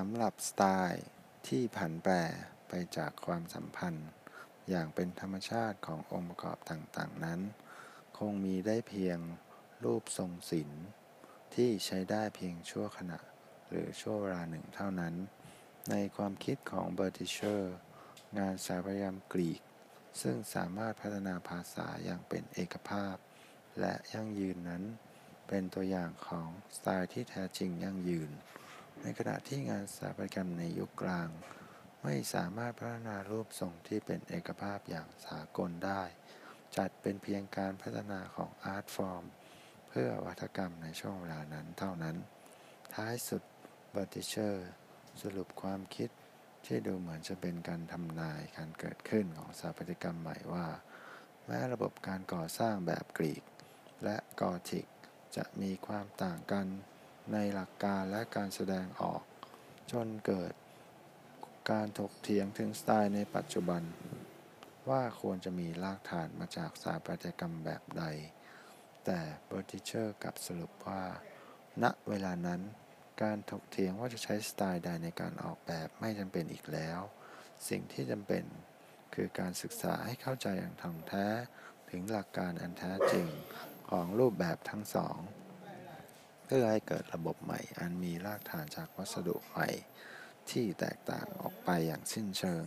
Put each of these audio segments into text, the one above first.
สำหรับสไตล์ที่ผันแปรไปจากความสัมพันธ์ อย่างเป็นธรรมชาติขององค์ประกอบต่างๆนั้น คงมีได้เพียงรูปทรงศิลป์ที่ใช้ได้เพียงชั่วขณะ หรือชั่วเวลาหนึ่งเท่านั้น ในความคิดของเบอร์ติเชอร์ งานสาปัตยกรรมกรีก ซึ่งสามารถพัฒนาภาษาอย่างเป็นเอกภาพ และยั่งยืนนั้น เป็นตัวอย่างของสไตล์ที่แท้จริงยั่งยืน ในขณะที่งานสถาปัตยกรรมในยุคกลาง ไม่สามารถพัฒนารูปทรงที่เป็นเอกภาพอย่างสากลได้ จัดเป็นเพียงการพัฒนาของ art form เพื่อวัฒนธรรมในช่วงเวลานั้นเท่านั้น ท้ายสุดบอร์ติเชอร์สรุปความคิดที่ดูเหมือนจะเป็นการทำนายการเกิดขึ้นของสถาปัตยกรรมใหม่ว่า แม้ระบบการก่อสร้างแบบกรีก และกอธิกจะมีความต่างกัน ในหลักการและการแสดงออก จนเกิดการถกเถียงถึงสไตล์ในปัจจุบัน ว่าควรจะมีรากฐานมาจากสถาปัตยกรรมแบบใด แต่เบอร์ติเชอร์กลับสรุปว่า ณเวลานั้น การถกเถียงว่าจะใช้สไตล์ใดในการออกแบบไม่จำเป็นอีกแล้ว สิ่งที่จำเป็นคือการศึกษาให้เข้าใจอย่างท่องแท้ถึงหลักการอันแท้จริงของรูปแบบทั้งสอง เพื่อให้เกิดระบบใหม่อันมีรากฐานจากวัสดุใหม่ ที่แตกต่างออกไปอย่างสิ้นเชิง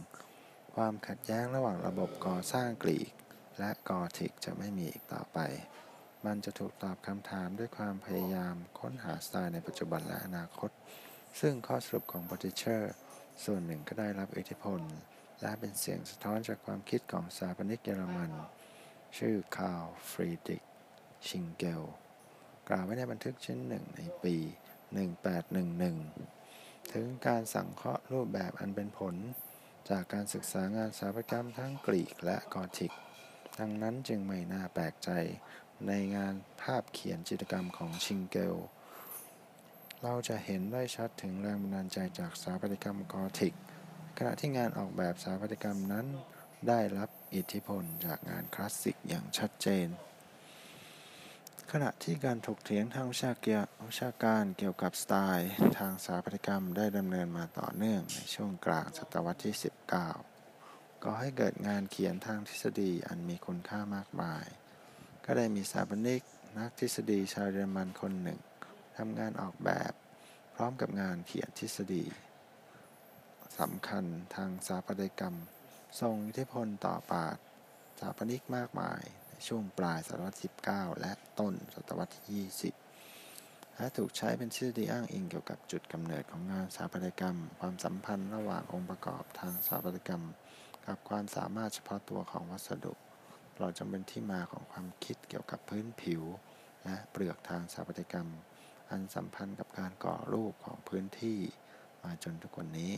ความขัดแย้งระหว่างระบบก่อสร้างกรีก และกอธิกจะไม่มีอีกต่อไป มันจะถูกตอบคำถามด้วยความพยายามค้นหาสไตล์ในปัจจุบันและอนาคต ซึ่งข้อสรุปของบอติเชอร์ ส่วนหนึ่งก็ได้รับอิทธิพล และเป็นเสียงสะท้อนจากความคิดของสถาปนิกเยอรมัน ชื่อคาร์ลฟรีดริก ชิงเกิล กล่าวไว้ในบันทึกชิ้นหนึ่งในปี 1811 ถึงการสังเคราะห์รูปแบบอันเป็นผล จากการศึกษางานสถาปัตยกรรมทั้งกรีกและกอธิก ดังนั้นจึงไม่น่าแปลกใจในงานภาพเขียนจิตรกรรมของชิงเกล เราจะเห็นได้ชัดถึงแรงบันดาลใจจากสถาปัตยกรรมกอธิก ขณะที่งานออกแบบสถาปัตยกรรมนั้นได้รับอิทธิพลจากงานคลาสสิกอย่างชัดเจน ขณะที่การถกเถียงทางวิชาเกียวิชาการเกี่ยวกับสไตล์ทางสถาปัตยกรรมได้ดำเนินมาต่อเนื่องในช่วงกลางศตวรรษที่ 19 ก็ให้เกิดงานเขียนทางทฤษฎีอันมีคุณค่ามากมาย ก็ได้มีสถาปนิกนักทฤษฎีชาวเยอรมันคนหนึ่งทำงานออกแบบ พร้อมกับงานเขียนทฤษฎีสำคัญทางสถาปัตยกรรมทรงอิทธิพลต่อปาชญ์สถาปนิกมากมาย ช่วงปลายศตวรรษที่19 และต้นศตวรรษที่ 20 และถูกใช้เป็นทฤษฎีอ้างอิงเกี่ยวกับจุดกำเนิดของงานสถาปัตยกรรม ความสัมพันธ์ระหว่างองค์ประกอบทางสถาปัตยกรรม กับความสามารถเฉพาะตัวของวัสดุเราจำเป็นที่มาของความคิดเกี่ยวกับพื้นผิว และเปลือกทางสถาปัตยกรรม อันสัมพันธ์กับการก่อรูปของพื้นที่มาจนทุกวันนี้